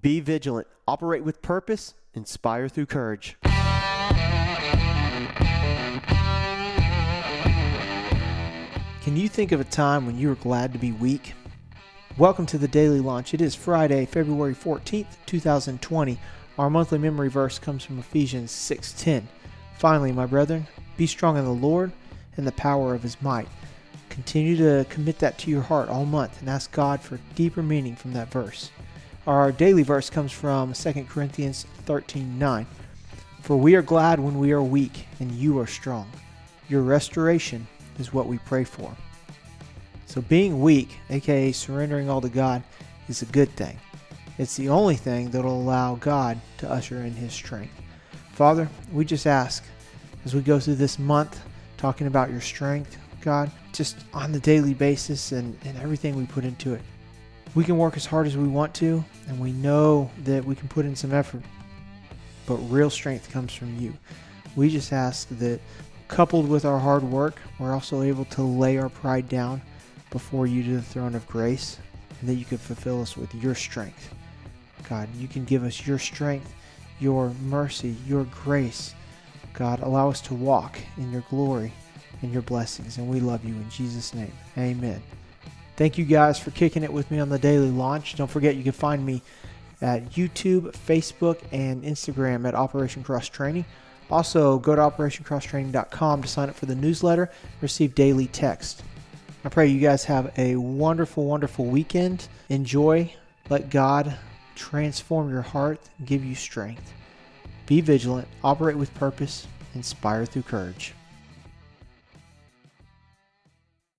Be vigilant, operate with purpose, inspire through courage. Can you think of a time when you were glad to be weak? Welcome to the Daily Launch. It is Friday, February 14th, 2020. Our monthly memory verse comes from Ephesians 6:10. Finally, my brethren, be strong in the Lord and the power of his might. Continue to commit that to your heart all month and ask God for deeper meaning from that verse. Our daily verse comes from 2 Corinthians 13:9. For we are glad when we are weak and you are strong. Your restoration is what we pray for. So being weak, aka surrendering all to God, is a good thing. It's the only thing that will allow God to usher in his strength. Father, we just ask as we go through this month talking about your strength, God, just on the daily basis and, and everything we put into it. We can work as hard as we want to, and we know that we can put in some effort, but real strength comes from you. We just ask that, coupled with our hard work, we're also able to lay our pride down before you to the throne of grace, and that you can fulfill us with your strength. God, you can give us your strength, your mercy, your grace. God, allow us to walk in your glory and your blessings, and we love you in Jesus' name. Amen. Thank you guys for kicking it with me on the daily launch. Don't forget you can find me at YouTube, Facebook, and Instagram at Operation Cross Training. Also, go to operationcrosstraining.com to sign up for the newsletter, receive daily text. I pray you guys have a wonderful, wonderful weekend. Enjoy. Let God transform your heart, give you strength. Be vigilant, operate with purpose, inspire through courage.